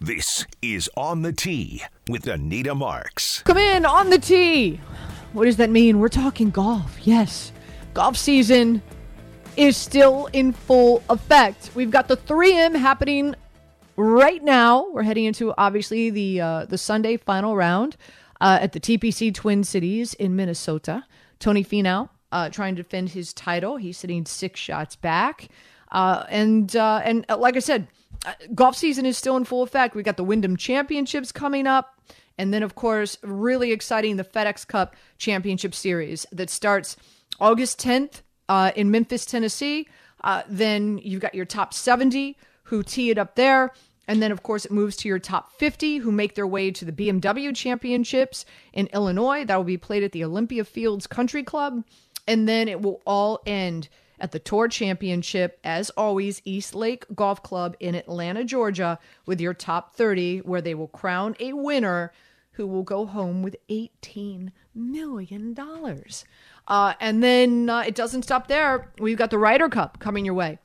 This is On the Tee with Anita Marks. Come in on the tee. What does that mean? We're talking golf. Yes. Golf season is still in full effect. We've got the 3M happening right now. We're heading into obviously the uh, the Sunday final round uh, at the TPC Twin Cities in Minnesota. Tony Finau uh, trying to defend his title. He's sitting six shots back, uh, and uh, and uh, like I said, golf season is still in full effect. We got the Wyndham Championships coming up, and then of course, really exciting the FedEx Cup Championship Series that starts August 10th uh, in Memphis, Tennessee. Uh, then you've got your top 70 who tee it up there. And then, of course, it moves to your top 50 who make their way to the BMW Championships in Illinois. That will be played at the Olympia Fields Country Club. And then it will all end at the Tour Championship, as always, East Lake Golf Club in Atlanta, Georgia, with your top 30, where they will crown a winner who will go home with $18 million. Uh, and then uh, it doesn't stop there. We've got the Ryder Cup coming your way.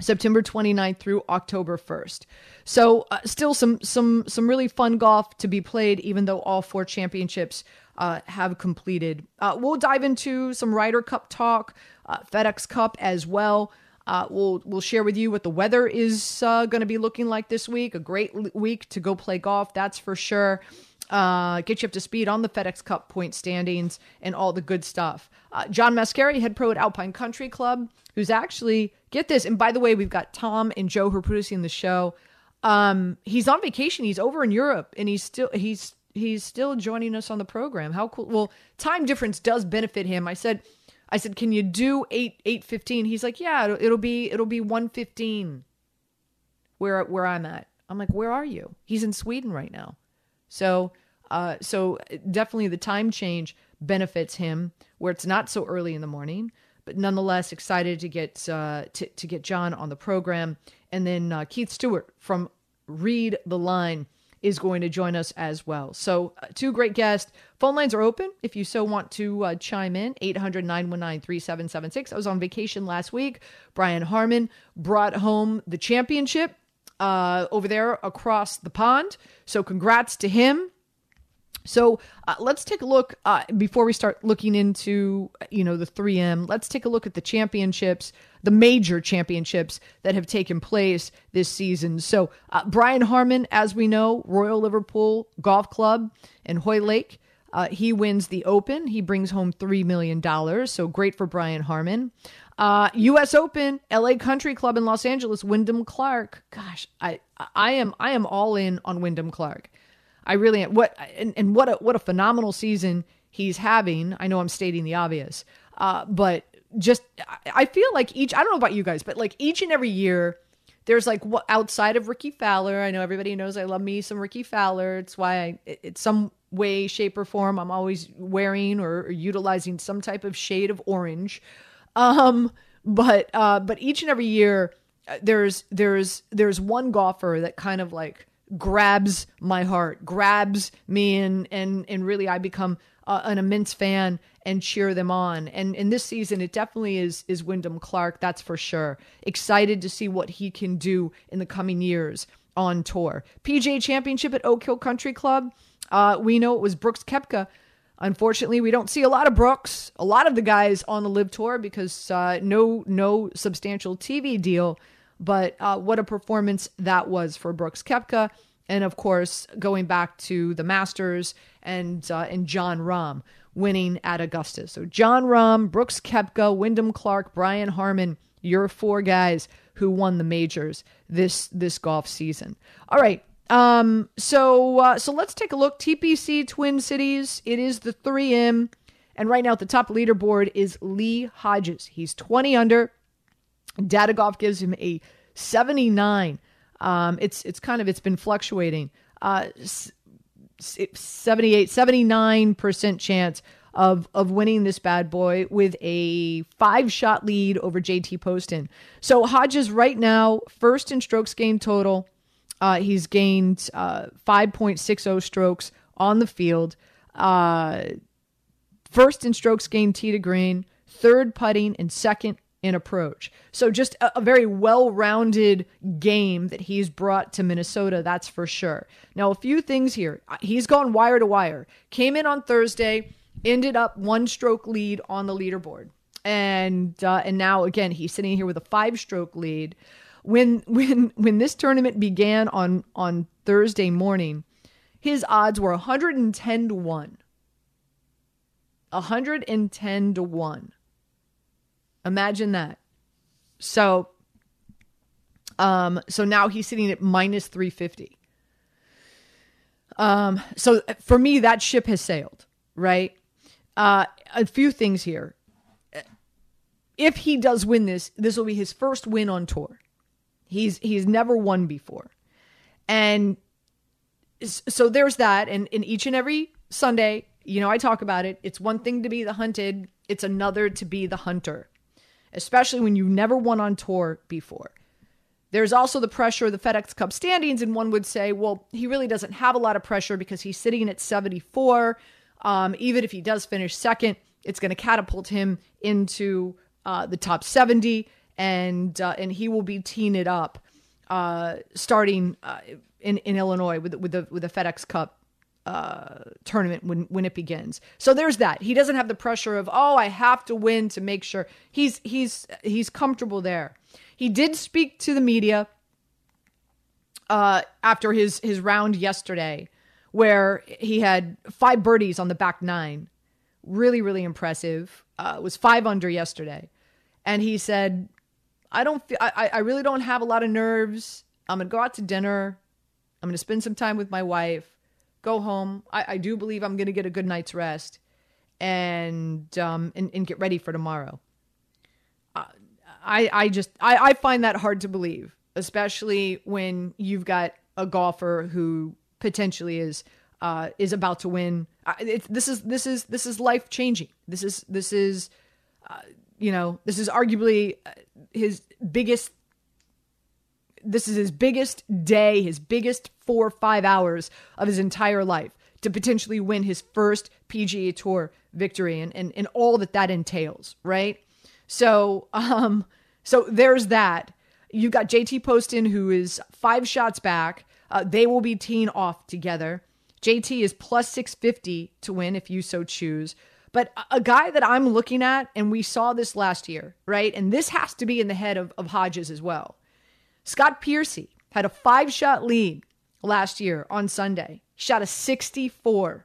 September 29th through October 1st. So uh, still some some some really fun golf to be played even though all four championships uh, have completed. Uh, we'll dive into some Ryder Cup talk, uh, FedEx Cup as well. Uh, we'll we'll share with you what the weather is uh, going to be looking like this week. A great l- week to go play golf, that's for sure. Uh, get you up to speed on the FedEx Cup point standings and all the good stuff. Uh, John Mascari, head pro at Alpine Country Club, who's actually get this. And by the way, we've got Tom and Joe who are producing the show. Um, he's on vacation. He's over in Europe, and he's still he's he's still joining us on the program. How cool! Well, time difference does benefit him. I said, I said, can you do eight eight fifteen? He's like, yeah, it'll, it'll be it'll be one fifteen. Where where I'm at. I'm like, where are you? He's in Sweden right now. So, uh, so definitely the time change benefits him where it's not so early in the morning, but nonetheless excited to get uh, to to get John on the program, and then uh, Keith Stewart from Read the Line is going to join us as well. So, uh, two great guests. Phone lines are open if you so want to uh, chime in 800 919 3776. I was on vacation last week. Brian Harman brought home the championship uh, over there across the pond. So, congrats to him. So uh, let's take a look uh, before we start looking into you know the 3M. Let's take a look at the championships, the major championships that have taken place this season. So uh, Brian Harman, as we know, Royal Liverpool Golf Club in Hoylake. Uh, he wins the Open. He brings home three million dollars. So great for Brian Harman. Uh, U.S. Open, L.A. Country Club in Los Angeles, Wyndham Clark. Gosh, I I am I am all in on Wyndham Clark. I really. What and, and what a what a phenomenal season he's having. I know I'm stating the obvious, uh, but just I feel like each I don't know about you guys, but like each and every year there's like what outside of Rickie Fowler. I know everybody knows I love me some Rickie Fowler. It's why I it's some way, shape, or form I'm always wearing or, or utilizing some type of shade of orange. Um, but uh, but each and every year uh, there's there's there's one golfer that kind of like grabs my heart, grabs me, and and and really I become uh, an immense fan and cheer them on. And in this season, it definitely is is Wyndham Clark. That's for sure. Excited to see what he can do in the coming years on tour. PGA Championship at Oak Hill Country Club. Uh, we know it was Brooks Koepka. Unfortunately, we don't see a lot of Brooks, a lot of the guys on the LIV Tour because uh, no no substantial TV deal. But uh, what a performance that was for Brooks Koepka. And of course, going back to the Masters and uh, and Jon Rahm winning at Augusta. So Jon Rahm, Brooks Koepka, Wyndham Clark, Brian Harman, your four guys who won the majors this this golf season. All right. Um, so uh, so let's take a look. TPC Twin Cities. It is the 3M, and right now at the top leaderboard is Lee Hodges. He's 20 under. Data Golf gives him a 79. Um, it's it's kind of it's been fluctuating. Uh, 78, 79% chance of of winning this bad boy with a five shot lead over JT Poston. So Hodges right now first in strokes gained total. Uh, he's gained uh, 5.60 strokes on the field. Uh, first in strokes gained tee to green, third putting, and second in approach. So just a, a very well-rounded game that he's brought to Minnesota, that's for sure. Now, a few things here. He's gone wire to wire. Came in on Thursday, ended up one stroke lead on the leaderboard. And uh, and now again, he's sitting here with a five-stroke lead. When when when this tournament began on on Thursday morning, his odds were 110 to 1. 110 to 1. Imagine that. So um so now he's sitting at minus 350. Um so for me that ship has sailed, right? Uh a few things here. If he does win this, this will be his first win on tour. He's he's never won before. And so there's that and in each and every Sunday, you know, I talk about it. It's one thing to be the hunted, it's another to be the hunter especially when you've never won on tour before. There's also the pressure of the FedEx Cup standings, and one would say, well, he really doesn't have a lot of pressure because he's sitting at 74. Um, even if he does finish second, it's going to catapult him into uh, the top 70, and uh, and he will be teeing it up uh, starting uh, in in Illinois with with the with the FedEx Cup uh, tournament when when it begins. So there's that. He doesn't have the pressure of oh I have to win to make sure he's he's he's comfortable there. He did speak to the media uh, after his his round yesterday, where he had five birdies on the back nine, really really impressive. Uh, was five under yesterday, and he said, "I don't feel I I really don't have a lot of nerves. I'm gonna go out to dinner. I'm gonna spend some time with my wife." Go home. I, I do believe I'm going to get a good night's rest and um and, and get ready for tomorrow. I I just I, I find that hard to believe, especially when you've got a golfer who potentially is uh, is about to win. This is this is this is life changing. This is this is uh, you know this is arguably uh, his biggest this is his biggest day, his biggest four or five hours of his entire life to potentially win his first PGA Tour victory and, and, and all that that entails, right? So, um, so there's that. You've got JT Poston, who is five shots back. Uh, they will be teeing off together. JT is plus 650 to win if you so choose. But a guy that I'm looking at, and we saw this last year, right? And this has to be in the head of, of Hodges as well. Scott Piercy had a five shot lead last year on Sunday. He shot a 64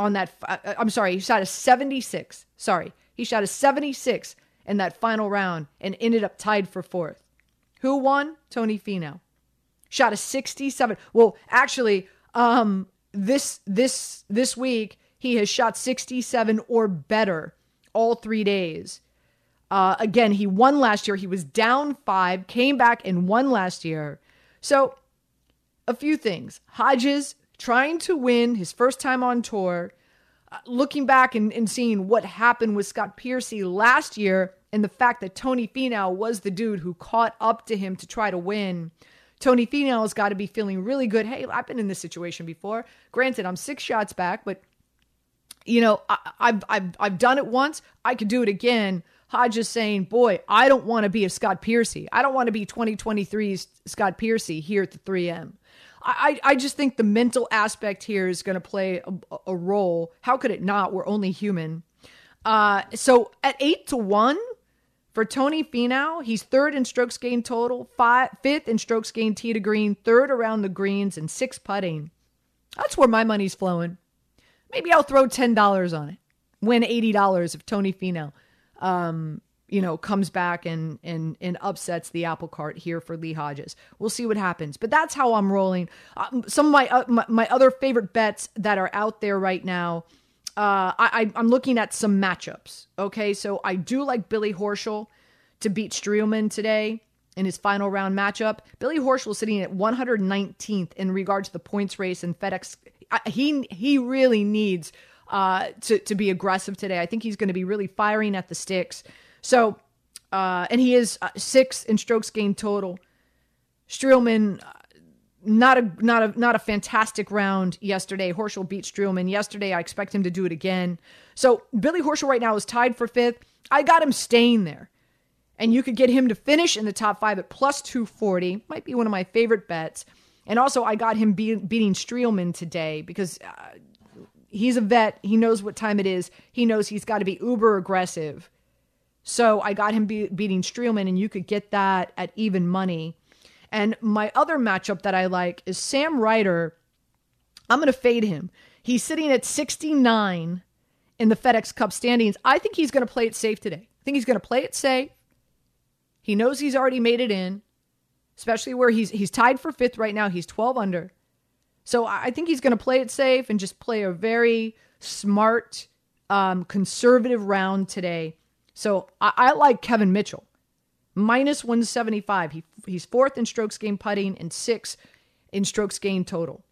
on that. Uh, uh, I'm sorry, he shot a 76. Sorry, he shot a 76 in that final round and ended up tied for fourth. Who won? Tony Finau. Shot a 67. Well, actually, um, this this this week he has shot 67 or better all three days. Uh, again, he won last year. He was down five, came back and won last year. So, a few things. Hodges trying to win his first time on tour, uh, looking back and, and seeing what happened with Scott Piercy last year and the fact that Tony Finau was the dude who caught up to him to try to win. Tony Finau's got to be feeling really good. Hey, I've been in this situation before. Granted, I'm six shots back, but you know, I, have I've I've done it once. I could do it again. Hodges saying, Boy, I don't want to be a Scott Piercy. I don't want to be 2023's Scott Piercy here at the 3M. I, I just think the mental aspect here is going to play a, a, role. How could it not? We're only human. Uh, so at eight to one for Tony Finau, he's third in strokes gained total, five, fifth in strokes gained tee to green, third around the greens, and six putting. That's where my money's flowing. Maybe I'll throw ten dollars on it. Win eighty dollars if Tony Finau um, you know, comes back and and and upsets the apple cart here for Lee Hodges. We'll see what happens, but that's how I'm rolling. Uh, some of my, uh, my, my other favorite bets that are out there right now. Uh, I, I'm looking at some matchups. Okay, so I do like Billy Horschel to beat Streelman today in his final round matchup. Billy Horschel sitting at 119th in regards to the points race and FedEx. He he really needs uh, to to be aggressive today. I think he's going to be really firing at the sticks. So, uh, and he is uh, six in strokes gained total. Streelman, uh, not a not a not a fantastic round yesterday. Horschel beat Streelman yesterday. I expect him to do it again. So Billy Horschel right now is tied for fifth. I got him staying there. and you could get him to finish in the top five at plus 240. Might be one of my favorite bets. And also, I got him be- beating Streelman today because uh, he's a vet. He knows what time it is. He knows he's got to be uber aggressive. So I got him be- beating Streelman, and you could get that at even money. And my other matchup that I like is Sam Ryder. I'm going to fade him. He's sitting at 69 in the FedEx Cup standings. I think he's going to play it safe today. I think he's going to play it safe. He knows he's already made it in, especially where he's he's tied for fifth right now. He's 12 under. So I think he's going to play it safe and just play a very smart, um, conservative round today. So I, I like Kevin Mitchell, minus 175. He, he's fourth in strokes gained putting and sixth in strokes gained total.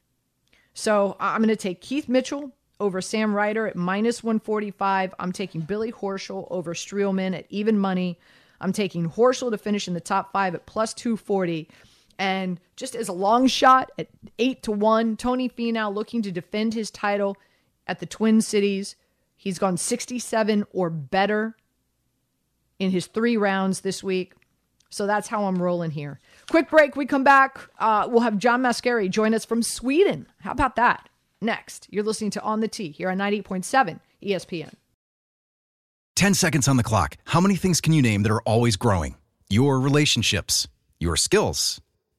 So I'm going to take Keith Mitchell over Sam Ryder at minus 145. I'm taking Billy Horschel over Streelman at even money. I'm taking Horschel to finish in the top five at plus 240. And just as a long shot at eight to one, Tony Finau looking to defend his title at the Twin Cities. He's gone 67 or better in his three rounds this week. So that's how I'm rolling here. Quick break. We come back. Uh, we'll have John Mascari join us from Sweden. How about that? Next, you're listening to On the Tee here on 98.7 ESPN. 10 seconds on the clock. How many things can you name that are always growing? Your relationships, your skills,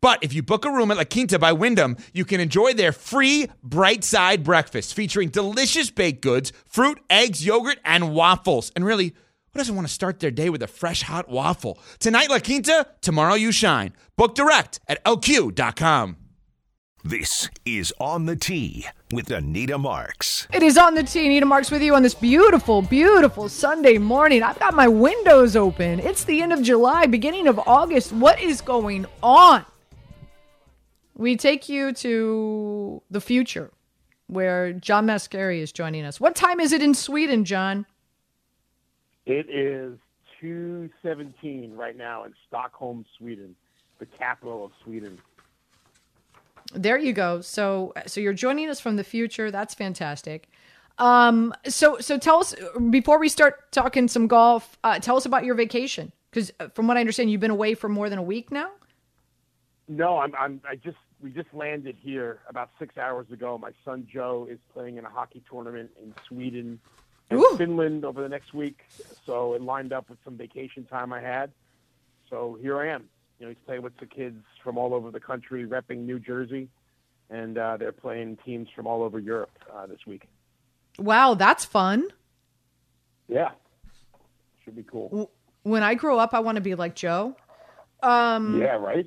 But if you book a room at La Quinta by Wyndham, you can enjoy their free bright side breakfast featuring delicious baked goods, fruit, eggs, yogurt, and waffles. And really, who doesn't want to start their day with a fresh hot waffle? Tonight, La Quinta, tomorrow, you shine. Book direct at lq.com. This is On the Tee with Anita Marks. It is on the tee. Anita Marks with you on this beautiful, beautiful Sunday morning. I've got my windows open. It's the end of July, beginning of August. What is going on? We take you to the future where John Mascari is joining us. What time is it in Sweden, John? It is 217 right now in Stockholm, Sweden, the capital of Sweden. There you go. So so you're joining us from the future. That's fantastic. Um so so tell us before we start talking some golf, uh, tell us about your vacation cuz from what I understand you've been away for more than a week now? No, I'm, I'm I just we just landed here about 6 hours ago. My son Joe is playing in a hockey tournament in Sweden and Ooh. Finland over the next week, so it lined up with some vacation time I had. So here I am. You know, he's playing with the kids from all over the country, repping New Jersey, and uh, they're playing teams from all over Europe uh, this week. Wow, that's fun. Yeah, should be cool. When I grow up I want to be like Joe. Um Yeah, right.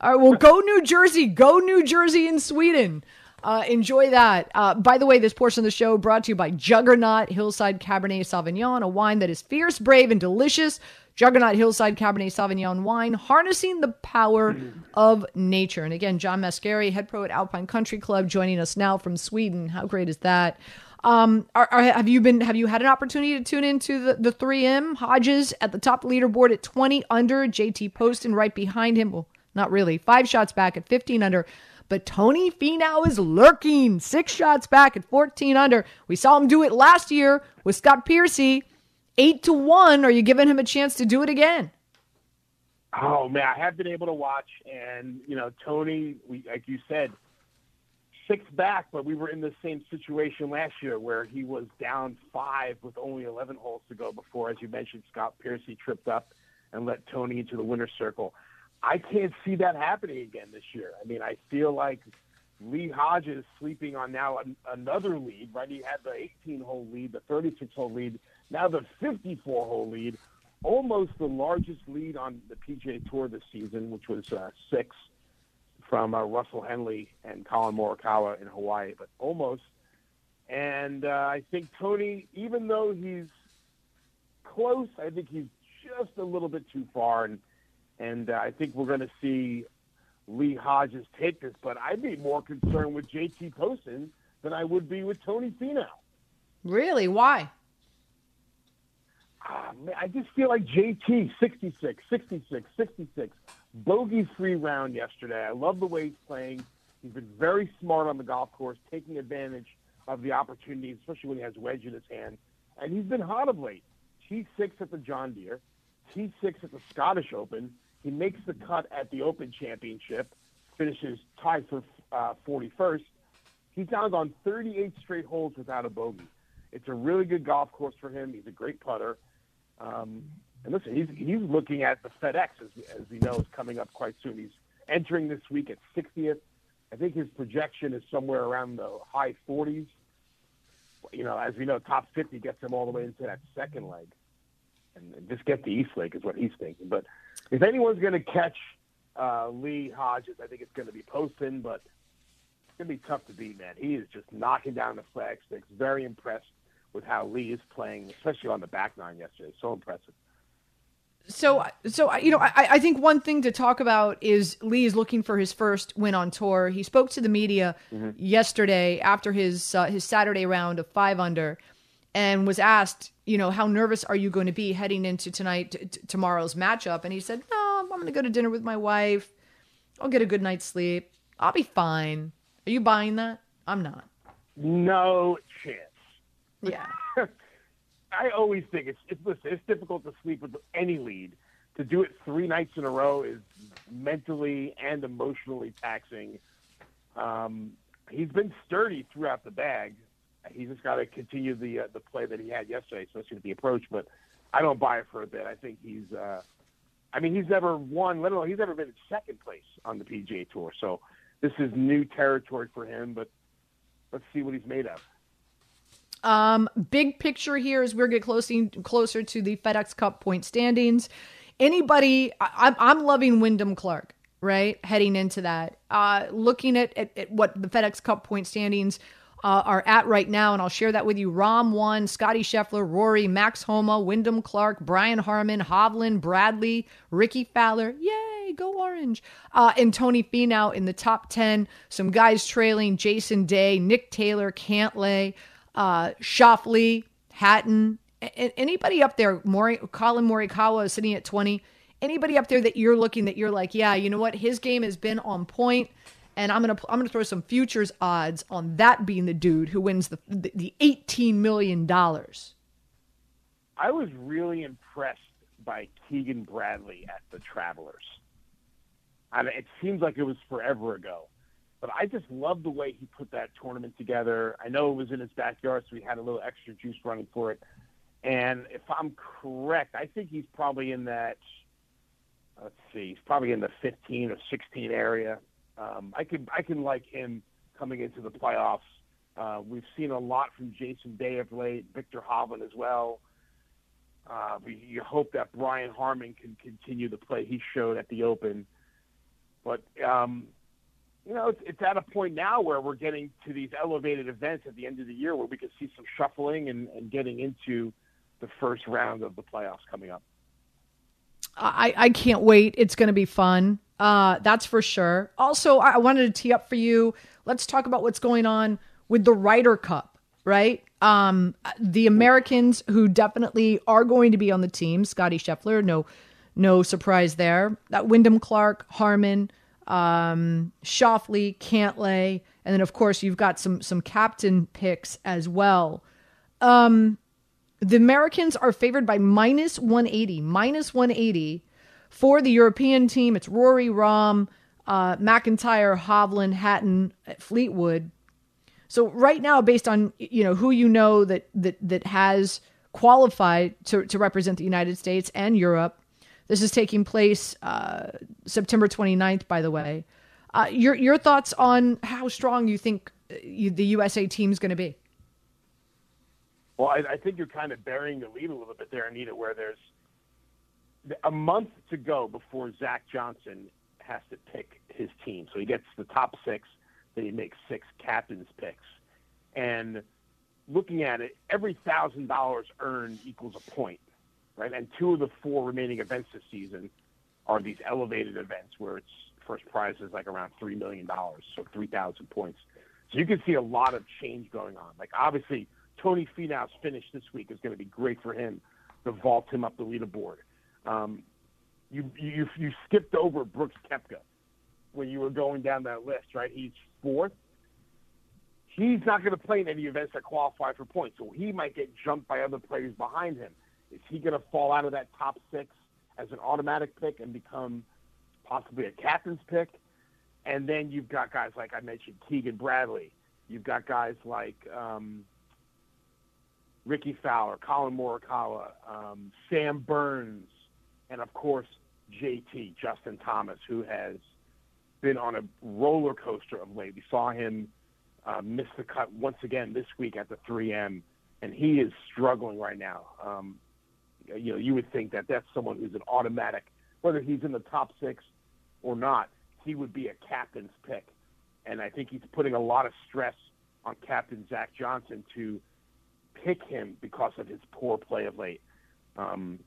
All right, well, go New Jersey. Go New Jersey in Sweden. Uh, enjoy that. Uh, by the way, this portion of the show brought to you by Juggernaut Hillside Cabernet Sauvignon, a wine that is fierce, brave, and delicious. Juggernaut Hillside Cabernet Sauvignon wine, harnessing the power of nature. And again, John Mascari, head pro at Alpine Country Club, joining us now from Sweden. How great is that? Um, are, are, have you been? Have you had an opportunity to tune into the the 3M Hodges at the top leaderboard at 20 under? JT Poston right behind him. Well, not really. Five shots back at 15 under. But Tony Finau is lurking. Six shots back at 14 under. We saw him do it last year with Scott Piercy. Eight to one. Are you giving him a chance to do it again? Oh man, I have been able to watch, and you know, Tony, we like you said, six back, but we were in the same situation last year where he was down five with only 11 holes to go before, as you mentioned, Scott Piercy tripped up and let Tony into the winner's circle. I can't see that happening again this year. I mean, I feel like Lee Hodges sleeping on now an, another lead, right? He had the 18 hole lead, the 36 hole lead Now the 54 hole lead, almost the largest lead on the PGA Tour this season, which was uh, six from uh, Russell Henley and Collin Morikawa in Hawaii, but almost. And uh, I think Tony, even though he's close, I think he's just a little bit too far, and and uh, I think we're going to see Lee Hodges take this. But I'd be more concerned with JT Poston than I would be with Tony Finau. Really? Why? Ah, man, I just feel like JT 66, 66, 66. Bogey free round yesterday. I love the way he's playing. He's been very smart on the golf course, taking advantage of the opportunities, especially when he has wedge in his hand. And he's been hot of late. T6 at the John Deere, T6 at the Scottish Open. He makes the cut at the Open Championship, finishes tied for uh, 41st. He's now gone 38 straight holes without a bogey. It's a really good golf course for him. He's a great putter. Um, and listen, he's he's looking at the FedEx as as we know is coming up quite soon. He's entering this week at 60th. I think his projection is somewhere around the high 40s. You know, as we know, top 50 gets him all the way into that second leg, and just get the East Lake is what he's thinking. But if anyone's going to catch uh, Lee Hodges, I think it's going to be Poston, but it's going to be tough to beat, man. He is just knocking down the flag sticks. Very impressed with how Lee is playing, especially on the back nine yesterday. So impressive. So, so you know, I, I think one thing to talk about is Lee is looking for his first win on tour. He spoke to the media mm-hmm. yesterday after his uh, his Saturday round of five under, and was asked, you know, how nervous are you going to be heading into tonight, t- t- tomorrow's matchup? And he said, No, I'm going to go to dinner with my wife. I'll get a good night's sleep. I'll be fine. Are you buying that? I'm not. No chance. Yeah. I always think it's it's listen, it's difficult to sleep with any lead. To do it three nights in a row is mentally and emotionally taxing. Um, he's been sturdy throughout the bag. He's just got to continue the uh, the play that he had yesterday, especially with the approach. But I don't buy it for a bit. I think he's. Uh, I mean, he's never won. Let alone he's never been in second place on the PGA Tour. So this is new territory for him. But let's see what he's made of. Um, big picture here as we're getting closer closer to the FedEx Cup point standings. Anybody, I, I'm loving Wyndham Clark, right? Heading into that, uh, looking at, at, at what the FedEx Cup point standings uh, are at right now, and I'll share that with you. Rahm one, Scotty Scheffler, Rory, Max Homa, Wyndham Clark, Brian Harman, Hovland, Bradley, Rickie Fowler. Yay, go orange! Uh, and Tony Finau in the top ten. Some guys trailing: Jason Day, Nick Taylor, Cantlay uh, Schauffele, Hatton, anybody up there, Mori, Collin Morikawa is sitting at 20. Anybody up there that you're looking that you're like, yeah, you know what? His game has been on point, and I'm gonna I'm gonna throw some futures odds on that being the dude who wins the the, the 18 million dollars. I was really impressed by Keegan Bradley at the Travelers. I mean, it seems like it was forever ago. But I just love the way he put that tournament together. I know it was in his backyard, so he had a little extra juice running for it. And if I'm correct, I think he's probably in that. Let's see, he's probably in the 15 or 16 area. Um, I can I can like him coming into the playoffs. Uh, we've seen a lot from Jason Day of late, Viktor Hovland as well. Uh, you hope that Brian Harman can continue the play he showed at the Open. But um, you know, it's, it's at a point now where we're getting to these elevated events at the end of the year where we could see some shuffling and, and getting into the first round of the playoffs coming up. I, I can't wait. It's going to be fun. Uh, that's for sure. Also, I wanted to tee up for you. Let's talk about what's going on with the Ryder Cup, right? Um, the Americans who definitely are going to be on the team, Scotty Scheffler, no, no surprise there. That Wyndham Clark, Harman, um, Schauffele, Cantlay, and then of course you've got some some captain picks as well. Um, the Americans are favored by minus 180, minus 180 for the European team. It's Rory, Rahm, uh, MacIntyre, Hovland, Hatton, Fleetwood. So right now, based on you know who you know that that that has qualified to to represent the United States and Europe, this is taking place uh, September 29th, by the way. Uh, your your thoughts on how strong you think uh, you, the USA team is going to be? Well, I, I think you're kind of burying the lead a little bit there, Anita, where there's a month to go before Zach Johnson has to pick his team. So he gets the top six, then he makes six captain's picks. And looking at it, every thousand dollars earned equals a point, right? And two of the four remaining events this season are these elevated events where it's first prize is like around three million dollars, so three thousand points. So you can see a lot of change going on. Like obviously, Tony Finau's finish this week is going to be great for him to vault him up the leaderboard. Um, you, you you skipped over Brooks Koepka when you were going down that list, right? He's fourth. He's not going to play in any events that qualify for points, so he might get jumped by other players behind him. Is he going to fall out of that top six as an automatic pick and become possibly a captain's pick? And then you've got guys like I mentioned, Keegan Bradley. You've got guys like um, Rickie Fowler, Collin Morikawa, um, Sam Burns, and of course JT Justin Thomas, who has been on a roller coaster of late. We saw him uh, miss the cut once again this week at the 3M, and he is struggling right now. Um, you know, you would think that that's someone who's an automatic, whether he's in the top six or not, he would be a captain's pick. And I think he's putting a lot of stress on Captain Zach Johnson to pick him because of his poor play of late. Um,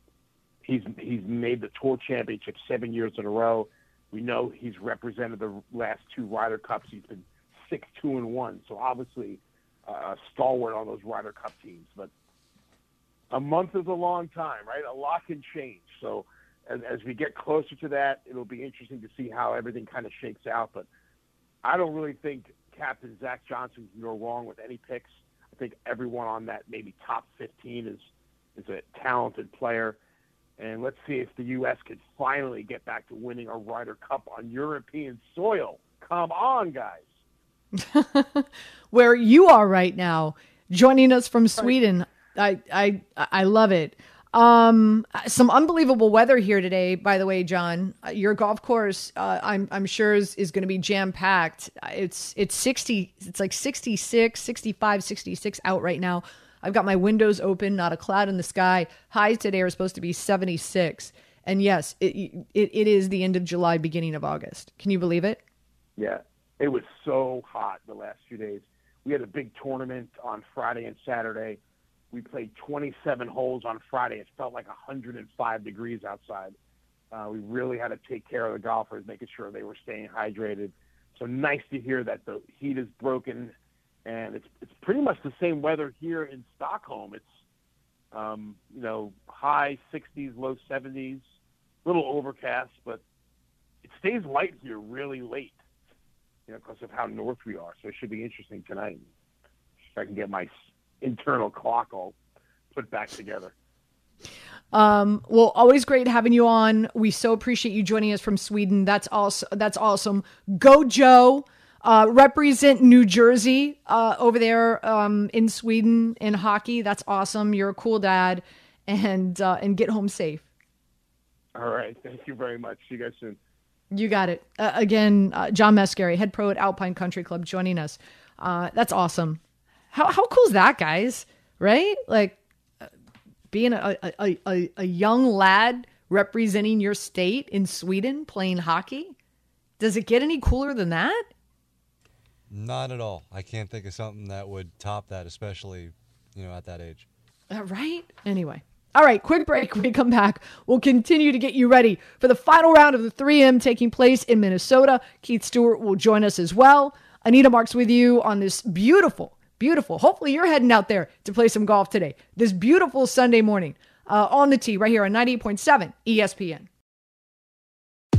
he's he's made the Tour Championship seven years in a row. We know he's represented the last two Ryder Cups. He's been six two and one, so obviously uh, stalwart on those Ryder Cup teams. But a month is a long time, right? A lot can change. So as, as we get closer to that, it'll be interesting to see how everything kind of shakes out. But I don't really think Captain Zach Johnson go wrong with any picks. I think everyone on that maybe top 15 is is a talented player. And let's see if the U.S. can finally get back to winning a Ryder Cup on European soil. Come on, guys. Where you are right now, joining us from Sweden. I I I love it. Um, some unbelievable weather here today. By the way, John, uh, your golf course, uh, I'm I'm sure is, is going to be jam packed. It's it's 60, it's like 66, 65, 66 out right now. I've got my windows open, not a cloud in the sky. Highs today are supposed to be 76. And yes, it, it, it is the end of July, beginning of August. Can you believe it? Yeah, it was so hot the last few days. We had a big tournament on Friday and Saturday. We played 27 holes on Friday. It felt like 105 degrees outside. Uh, we really had to take care of the golfers, making sure they were staying hydrated. So nice to hear that the heat is broken, and it's it's pretty much the same weather here in Stockholm. It's um, you know high 60s, low 70s, little overcast, but it stays light here really late, you know, because of how north we are. So it should be interesting tonight. If I can get my internal clock all put back together. Um, well, always great having you on. We so appreciate you joining us from Sweden. That's also that's awesome. Go Joe. Uh, represent New Jersey uh, over there um, in Sweden in hockey. That's awesome. You're a cool dad, and uh, and get home safe. All right. Thank you very much. See you guys soon. You got it. Uh, again, uh, John Mascari, head pro at Alpine Country Club, joining us. Uh, that's awesome. How how cool is that, guys? Right? Like being a, a, a, a young lad representing your state in Sweden playing hockey. Does it get any cooler than that? Not at all. I can't think of something that would top that, especially, you know, at that age. Uh, right? Anyway. All right, quick break. When we come back, we'll continue to get you ready for the final round of the 3M taking place in Minnesota. Keith Stewart will join us as well. Anita Marks with you on this beautiful, beautiful. Hopefully, you're heading out there to play some golf today. This beautiful Sunday morning uh, on the tee right here on 98.7 ESPN.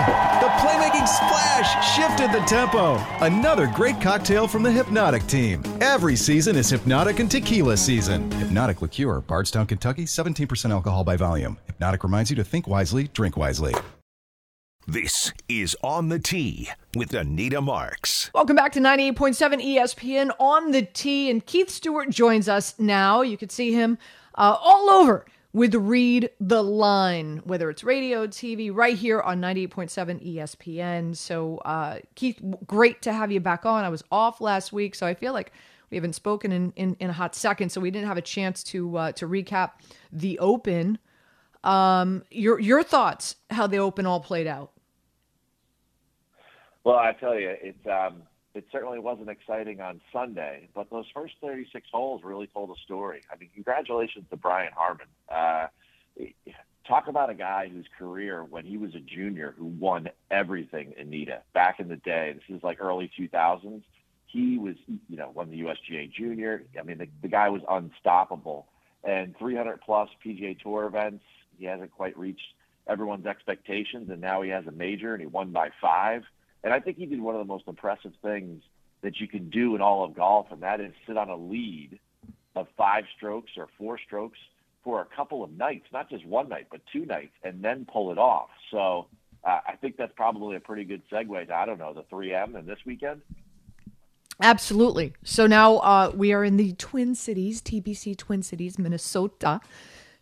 The playmaking splash shifted the tempo. Another great cocktail from the Hypnotic team. Every season is Hypnotic and Tequila season. Hypnotic Liqueur, Bardstown, Kentucky, 17% alcohol by volume. Hypnotic reminds you to think wisely, drink wisely. This is On the Tee with Anita Marks. Welcome back to 98.7 ESPN on the Tee. And Keith Stewart joins us now. You can see him uh, all over with Read the Line, whether it's radio, TV, right here on 98.7 ESPN. So, uh, Keith, great to have you back on. I was off last week, so I feel like we haven't spoken in, in, in a hot second, so we didn't have a chance to uh, to recap the Open. Um, your your thoughts how the Open all played out? Well, I tell you, it's um, it certainly wasn't exciting on Sunday, but those first 36 holes really told a story. I mean, congratulations to Brian Harman. Uh, talk about a guy whose career, when he was a junior, who won everything, Anita, back in the day. This is like early 2000s. He was, you know, won the USGA Junior. I mean, the, the guy was unstoppable. And 300 plus PGA Tour events. He hasn't quite reached everyone's expectations, and now he has a major, and he won by five. And I think he did one of the most impressive things that you can do in all of golf, and that is sit on a lead of five strokes or four strokes for a couple of nights, not just one night, but two nights, and then pull it off. So uh, I think that's probably a pretty good segue to, I don't know, the 3M and this weekend. Absolutely. So now uh, we are in the Twin Cities, TPC Twin Cities, Minnesota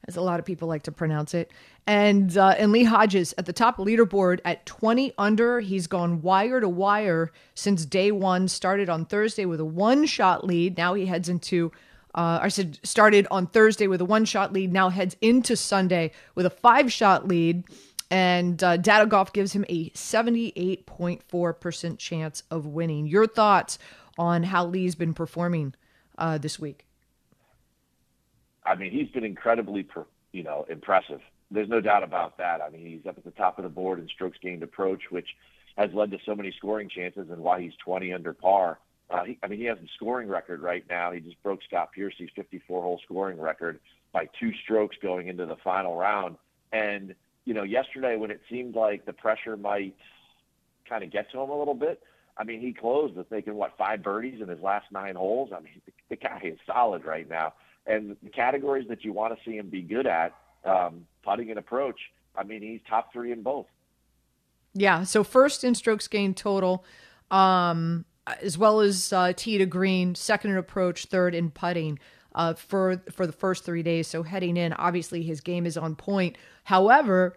as a lot of people like to pronounce it. And uh, and Lee Hodges at the top leaderboard at 20 under. He's gone wire to wire since day one. Started on Thursday with a one shot lead. Now he heads into. Uh, I said started on Thursday with a one shot lead. Now heads into Sunday with a five shot lead. And uh, Data Golf gives him a 78.4% chance of winning. Your thoughts on how Lee's been performing uh, this week? I mean, he's been incredibly, you know, impressive. There's no doubt about that. I mean, he's up at the top of the board in strokes gained approach, which has led to so many scoring chances and why he's 20 under par. Uh, he, I mean, he has a scoring record right now. He just broke Scott Piercy's 54-hole scoring record by two strokes going into the final round. And you know, yesterday when it seemed like the pressure might kind of get to him a little bit, I mean, he closed with making what five birdies in his last nine holes. I mean, the, the guy is solid right now and the categories that you want to see him be good at, um, putting and approach. I mean, he's top three in both. Yeah. So first in strokes gained total, um, as well as uh, tee to green, second in approach, third in putting. Uh, for for the first three days, so heading in, obviously his game is on point. However,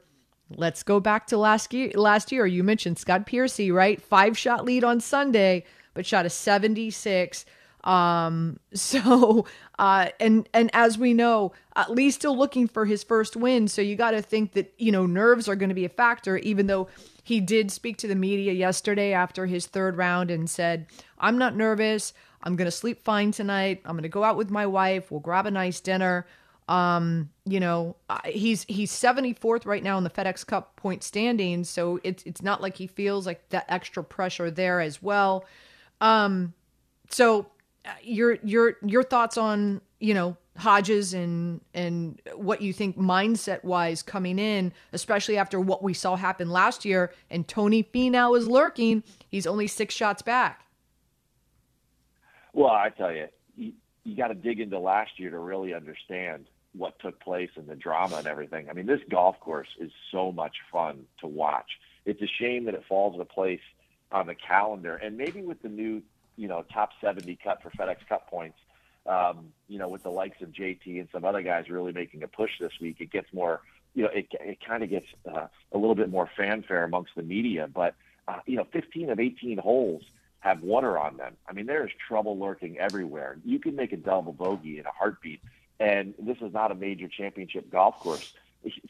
let's go back to last year. Last year, you mentioned Scott Piercy, right? Five shot lead on Sunday, but shot a seventy six. Um, so, uh, and, and as we know, uh, Lee's still looking for his first win. So you got to think that, you know, nerves are going to be a factor, even though he did speak to the media yesterday after his third round and said, I'm not nervous. I'm going to sleep fine tonight. I'm going to go out with my wife. We'll grab a nice dinner. Um, you know, he's he's 74th right now in the FedEx Cup point standings, so it's it's not like he feels like that extra pressure there as well. Um, so your your your thoughts on you know Hodges and and what you think mindset wise coming in, especially after what we saw happen last year, and Tony Finau is lurking. He's only six shots back. Well, I tell you, you, you got to dig into last year to really understand what took place and the drama and everything. I mean, this golf course is so much fun to watch. It's a shame that it falls into place on the calendar, and maybe with the new you know top 70 cut for FedEx Cup points. um, you know, with the likes of JT and some other guys really making a push this week, it gets more, you know, it, it kind of gets uh, a little bit more fanfare amongst the media. But, uh, you know, 15 of 18 holes have water on them. I mean, there is trouble lurking everywhere. You can make a double bogey in a heartbeat. And this is not a major championship golf course.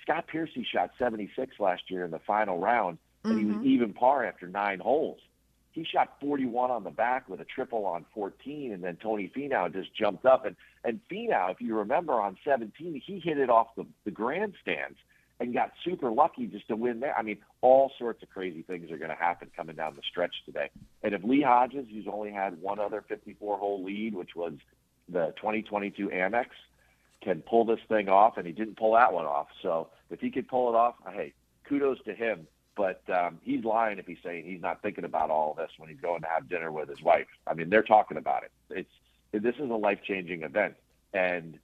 Scott Piercy shot 76 last year in the final round, and mm-hmm. he was even par after nine holes he shot 41 on the back with a triple on 14, and then Tony Finau just jumped up. And and Finau, if you remember on 17, he hit it off the, the grandstands and got super lucky just to win there. I mean, all sorts of crazy things are going to happen coming down the stretch today. And if Lee Hodges, who's only had one other 54-hole lead, which was the 2022 Amex, can pull this thing off, and he didn't pull that one off. So if he could pull it off, hey, kudos to him but um, he's lying if he's saying he's not thinking about all this when he's going to have dinner with his wife. I mean, they're talking about it. It's this is a life changing event, and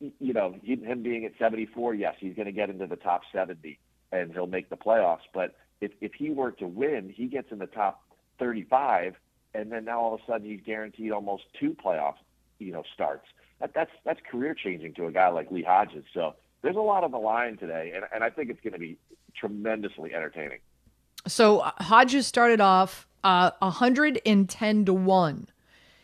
you know him being at 74, yes, he's going to get into the top 70 and he'll make the playoffs. But if if he were to win, he gets in the top 35, and then now all of a sudden he's guaranteed almost two playoff you know starts. That, that's that's career changing to a guy like Lee Hodges. So there's a lot on the line today, and, and I think it's going to be tremendously entertaining. So uh, Hodges started off uh, 110 to 1.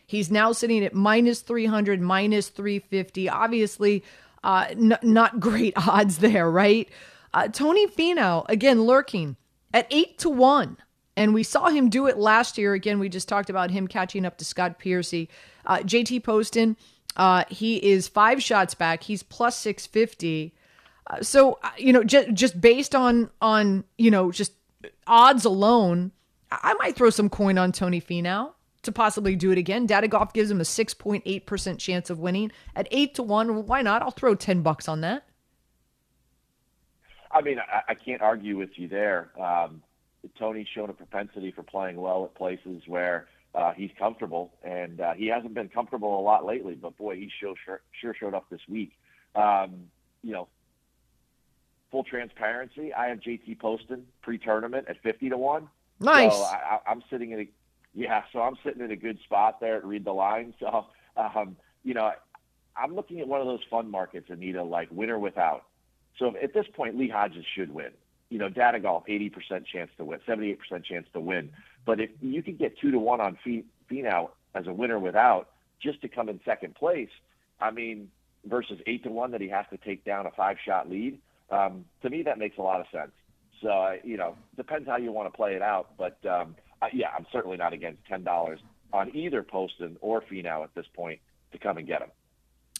He's now sitting at minus 300, minus 350. Obviously, uh, n- not great odds there, right? Uh, Tony Finau, again, lurking at 8 to 1. And we saw him do it last year. Again, we just talked about him catching up to Scott Piercy. Uh, JT Poston, uh, he is five shots back. He's plus 650. So uh, you know, just just based on on you know just odds alone, I might throw some coin on Tony Finau to possibly do it again. Data Golf gives him a six point eight percent chance of winning at eight to one. Why not? I'll throw ten bucks on that. I mean, I, I can't argue with you there. Um, Tony's shown a propensity for playing well at places where uh, he's comfortable, and uh, he hasn't been comfortable a lot lately. But boy, he sure sure, sure showed up this week. Um, you know, full transparency, I have JT Poston pre-tournament at fifty to one. Nice. So I, am sitting in a yeah, so I'm sitting in a good spot there to read the line. So um, you know, I'm looking at one of those fun markets, Anita, like winner without. So at this point, Lee Hodges should win. You know, data golf, 80% chance to win, 78% chance to win. But if you could get two to one on Finau as a winner without, just to come in second place, I mean, versus eight to one that he has to take down a five shot lead. Um, to me, that makes a lot of sense. So, uh, you know, depends how you want to play it out. But um, uh, yeah, I'm certainly not against ten dollars on either Poston or Finau at this point to come and get him.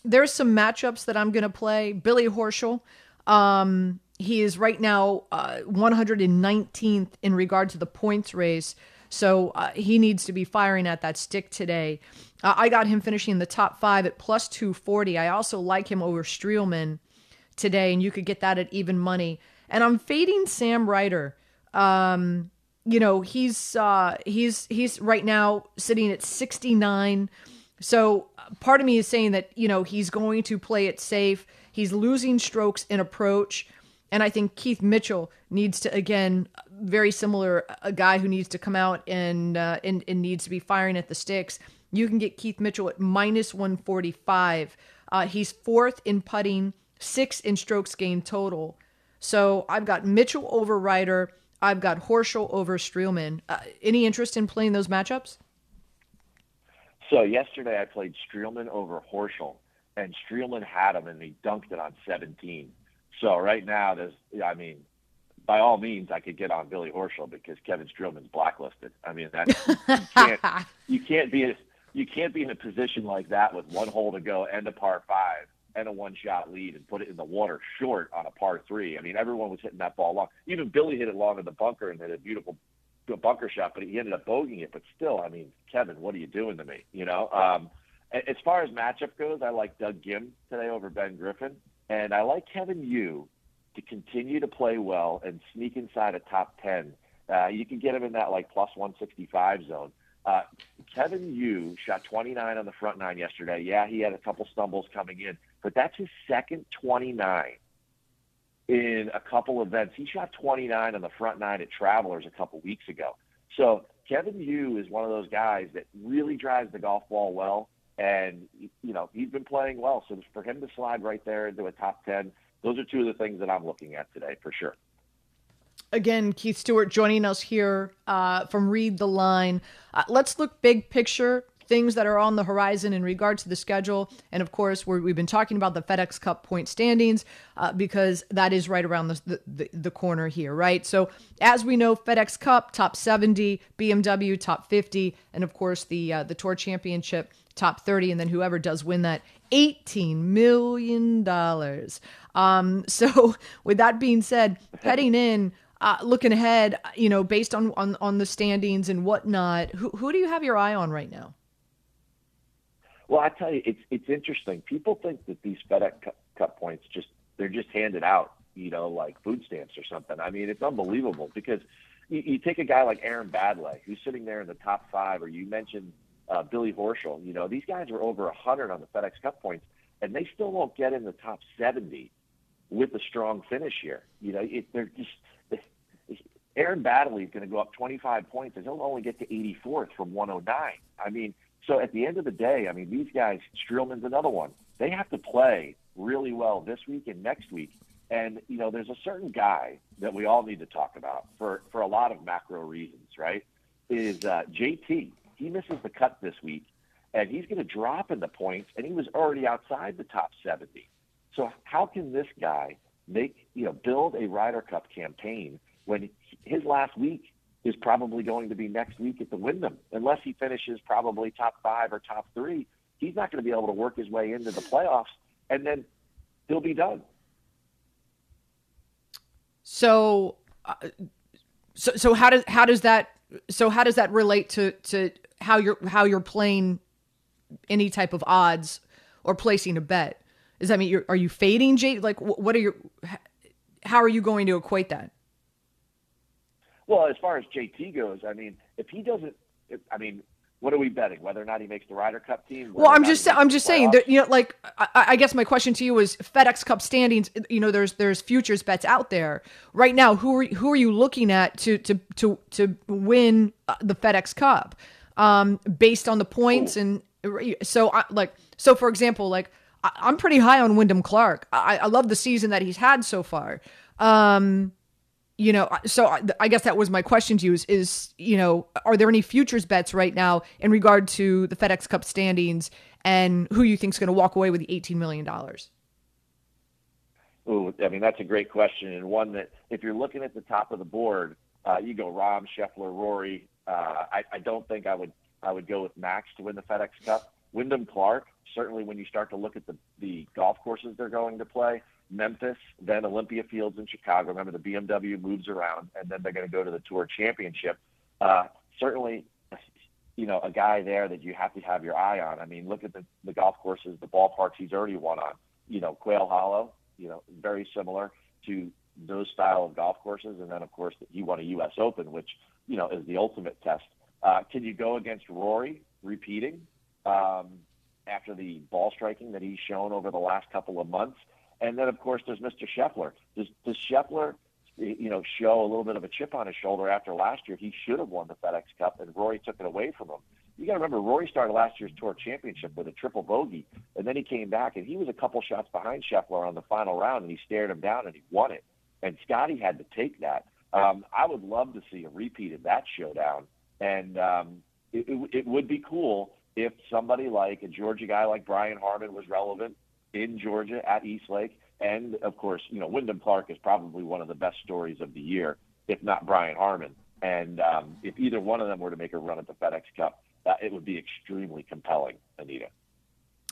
There's some matchups that I'm going to play. Billy Horschel. Um, he is right now uh, 119th in regard to the points race. So uh, he needs to be firing at that stick today. Uh, I got him finishing in the top five at plus 240. I also like him over Streelman today, and you could get that at even money. And I'm fading Sam Ryder. Um, you know, he's uh, he's he's right now sitting at 69. So part of me is saying that you know he's going to play it safe. He's losing strokes in approach. And I think Keith Mitchell needs to again very similar a guy who needs to come out and uh, and, and needs to be firing at the sticks. You can get Keith Mitchell at minus 145. Uh, he's fourth in putting six in strokes gained total. So I've got Mitchell over Ryder. I've got Horschel over Streelman. Uh, any interest in playing those matchups? So yesterday I played Streelman over Horschel, and Streelman had him, and he dunked it on 17. So right now, there's, I mean, by all means, I could get on Billy Horschel because Kevin Streelman's blacklisted. I mean, that you can't, you can't be you can't be in a position like that with one hole to go and a par five and a one shot lead and put it in the water short on a par three. I mean, everyone was hitting that ball long. Even Billy hit it long in the bunker and hit a beautiful bunker shot, but he ended up bogeying it. But still, I mean, Kevin, what are you doing to me? You know, um, as far as matchup goes, I like Doug Ghim today over Ben Griffin, and I like Kevin Yu to continue to play well and sneak inside a top ten. Uh, you can get him in that like plus 165 zone. Uh, Kevin Yu shot 29 on the front nine yesterday. Yeah, he had a couple stumbles coming in, but that's his second 29 in a couple events. He shot 29 on the front nine at Travelers a couple weeks ago. So Kevin Yu is one of those guys that really drives the golf ball well. And you know he's been playing well, so for him to slide right there into a top ten, those are two of the things that I'm looking at today for sure. Again, Keith Stewart joining us here uh, from Read the Line. Uh, let's look big picture things that are on the horizon in regard to the schedule. And of course, we have been talking about the FedEx Cup point standings uh, because that is right around the, the, the, corner here, right? So, as we know, FedEx Cup top 70, BMW top 50, and of course, the, uh, the Tour Championship top 30. And then whoever does win that, $18 million. Um, so, with that being said, heading in, uh, looking ahead, you know, based on, on on the standings and whatnot, who who do you have your eye on right now? Well, I tell you, it's it's interesting. People think that these FedEx Cup points just they're just handed out, you know, like food stamps or something. I mean, it's unbelievable because you, you take a guy like Aaron Baddeley, who's sitting there in the top five, or you mentioned uh, Billy Horschel. You know, these guys are over a hundred on the FedEx Cup points, and they still won't get in the top seventy with a strong finish here. You know, it, they're just. Aaron Baddeley is going to go up 25 points, and he'll only get to 84th from 109. I mean, so at the end of the day, I mean, these guys, Streelman's another one. They have to play really well this week and next week. And you know, there's a certain guy that we all need to talk about for for a lot of macro reasons, right? Is uh, JT? He misses the cut this week, and he's going to drop in the points, and he was already outside the top 70. So how can this guy make you know build a Ryder Cup campaign when his last week is probably going to be next week at the Wyndham. Unless he finishes probably top five or top three, he's not going to be able to work his way into the playoffs, and then he'll be done. So, uh, so, so how does how does that so how does that relate to to how you're how you're playing any type of odds or placing a bet? Does that mean you're are you fading Jay? Like, what are your how are you going to equate that? Well, as far as JT goes, I mean, if he doesn't, if, I mean, what are we betting? Whether or not he makes the Ryder Cup team? Well, I'm just I'm just saying that you know, like I, I, guess my question to you is FedEx Cup standings. You know, there's there's futures bets out there right now. Who are who are you looking at to to to to win uh, the FedEx Cup um, based on the points Ooh. and so I, like so for example, like I, am pretty high on Wyndham Clark. I, I love the season that he's had so far. Um, you know, so I guess that was my question to you is, is, you know, are there any futures bets right now in regard to the FedEx Cup standings and who you think is going to walk away with the $18 million? Ooh, I mean, that's a great question. And one that if you're looking at the top of the board, uh, you go Rahm, Scheffler, Rory. Uh, I, I don't think I would, I would go with Max to win the FedEx Cup. Wyndham Clark, certainly when you start to look at the, the golf courses they're going to play, Memphis, then Olympia Fields in Chicago. Remember, the BMW moves around, and then they're going to go to the Tour Championship. Uh, certainly, you know, a guy there that you have to have your eye on. I mean, look at the, the golf courses, the ballparks he's already won on. You know, Quail Hollow, you know, very similar to those style of golf courses. And then, of course, he won a U.S. Open, which, you know, is the ultimate test. Uh, can you go against Rory repeating um, after the ball striking that he's shown over the last couple of months? And then, of course, there's Mr. Scheffler. Does, does Scheffler, you know, show a little bit of a chip on his shoulder after last year? He should have won the FedEx Cup, and Rory took it away from him. You got to remember, Rory started last year's Tour Championship with a triple bogey, and then he came back, and he was a couple shots behind Scheffler on the final round, and he stared him down, and he won it. And Scotty had to take that. Um, I would love to see a repeat of that showdown, and um, it, it, it would be cool if somebody like a Georgia guy like Brian Harman was relevant in Georgia at East Lake. And of course, you know, Wyndham Clark is probably one of the best stories of the year, if not Brian Harman. And um, if either one of them were to make a run at the FedEx Cup, uh, it would be extremely compelling, Anita.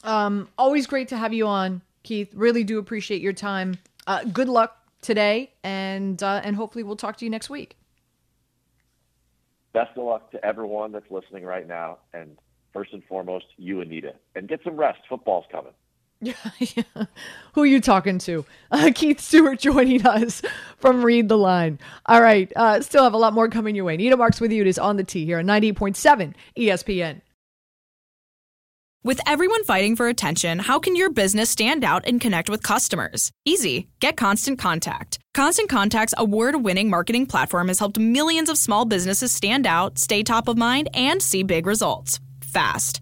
Um, always great to have you on, Keith. Really do appreciate your time. Uh, good luck today, and uh, and hopefully we'll talk to you next week. Best of luck to everyone that's listening right now, and first and foremost, you, Anita, and get some rest. Football's coming. Yeah, Who are you talking to? Uh, Keith Stewart joining us from Read the Line. All right. Uh, still have a lot more coming your way. Nita Marks with you. It is on the Tee here on 98.7 ESPN. With everyone fighting for attention, how can your business stand out and connect with customers? Easy. Get Constant Contact. Constant Contact's award winning marketing platform has helped millions of small businesses stand out, stay top of mind, and see big results fast.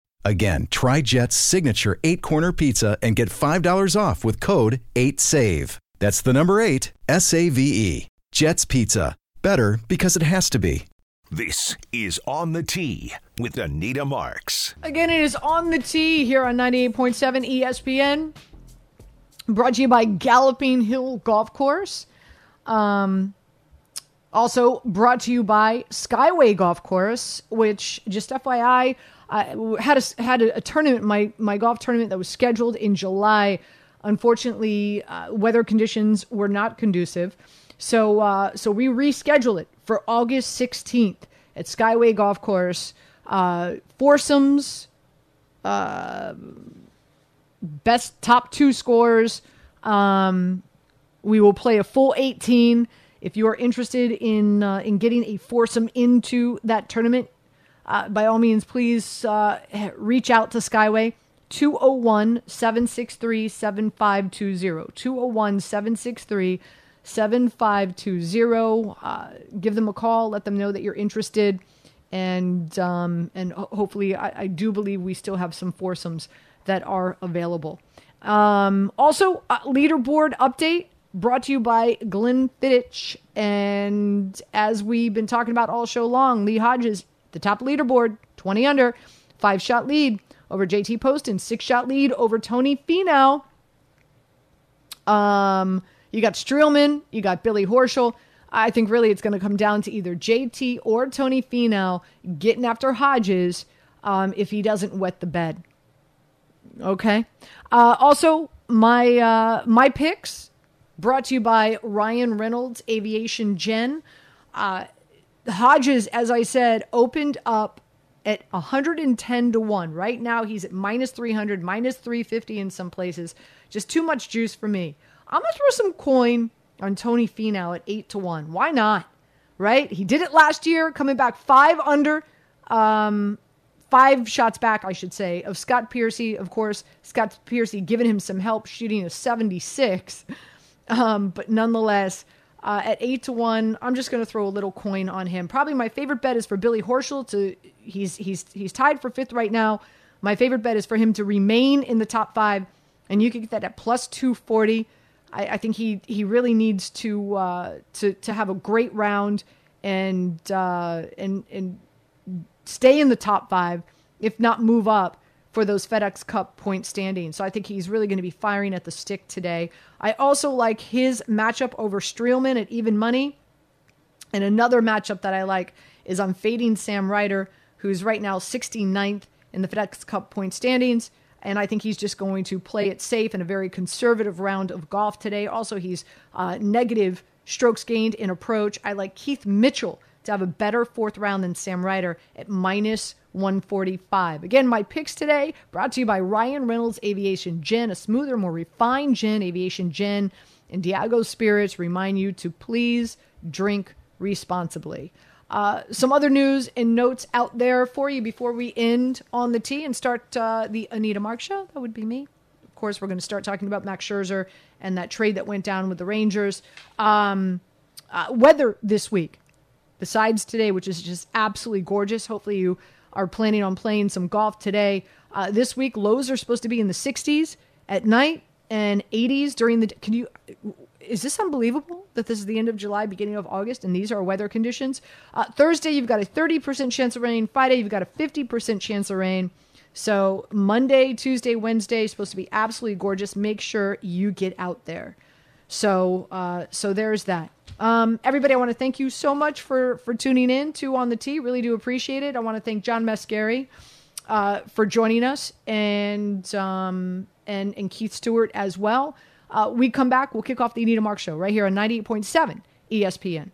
Again, try Jet's signature eight corner pizza and get $5 off with code 8SAVE. That's the number eight, S A V E. Jet's Pizza. Better because it has to be. This is On the Tee with Anita Marks. Again, it is on the tee here on 98.7 ESPN. Brought to you by Galloping Hill Golf Course. Um, also brought to you by Skyway Golf Course, which just FYI, I had a, had a, a tournament, my, my golf tournament that was scheduled in July. Unfortunately, uh, weather conditions were not conducive. So, uh, so we rescheduled it for August 16th at Skyway Golf Course. Uh, foursomes, uh, best top two scores. Um, we will play a full 18. If you are interested in uh, in getting a foursome into that tournament, uh, by all means, please uh, reach out to Skyway 201 763 7520. 201 763 7520. Uh, Give them a call, let them know that you're interested. And um, and hopefully, I, I do believe we still have some foursomes that are available. Um, also, uh, leaderboard update brought to you by Glenn Fittich. And as we've been talking about all show long, Lee Hodges, the top leaderboard, 20 under, five shot lead over JT Poston, six shot lead over Tony Finau. Um, you got Streelman, you got Billy Horschel. I think really it's going to come down to either JT or Tony Finau getting after Hodges um, if he doesn't wet the bed. Okay. Uh, also, my uh, my picks brought to you by Ryan Reynolds Aviation Gin. Uh, Hodges, as I said, opened up at 110 to 1. Right now, he's at minus 300, minus 350 in some places. Just too much juice for me. I'm going to throw some coin on Tony Finau at 8 to 1. Why not? Right? He did it last year, coming back five under. Um, five shots back, I should say, of Scott Piercy. Of course, Scott Piercy giving him some help, shooting a 76. Um, but nonetheless, uh, at eight to one, I'm just going to throw a little coin on him. Probably my favorite bet is for Billy Horschel to he's he's he's tied for fifth right now. My favorite bet is for him to remain in the top five, and you can get that at plus two forty. I, I think he he really needs to uh, to to have a great round and uh, and and stay in the top five, if not move up for those FedEx Cup point standings. So I think he's really going to be firing at the stick today. I also like his matchup over Streelman at even money. And another matchup that I like is I'm fading Sam Ryder, who's right now 69th in the FedEx Cup point standings. And I think he's just going to play it safe in a very conservative round of golf today. Also, he's uh, negative strokes gained in approach. I like Keith Mitchell to have a better fourth round than Sam Ryder at minus 145. Again, my picks today brought to you by Ryan Reynolds Aviation Gin, a smoother, more refined gin, Aviation Gin, and Diageo Spirits remind you to please drink responsibly. Uh, some other news and notes out there for you before we end on the tee and start uh, the Anita Mark show. That would be me. Of course, we're going to start talking about Max Scherzer and that trade that went down with the Rangers. Um, uh, weather this week. The sides today, which is just absolutely gorgeous. Hopefully, you are planning on playing some golf today. Uh, this week, lows are supposed to be in the 60s at night and 80s during the. Can you? Is this unbelievable that this is the end of July, beginning of August, and these are weather conditions? Uh, Thursday, you've got a 30% chance of rain. Friday, you've got a 50% chance of rain. So Monday, Tuesday, Wednesday supposed to be absolutely gorgeous. Make sure you get out there. So, uh, so there's that. Um, everybody, I want to thank you so much for for tuning in to On the Tee. Really do appreciate it. I want to thank John Mascari uh, for joining us and um, and and Keith Stewart as well. Uh, we come back. We'll kick off the Anita Mark Show right here on 98.7 ESPN.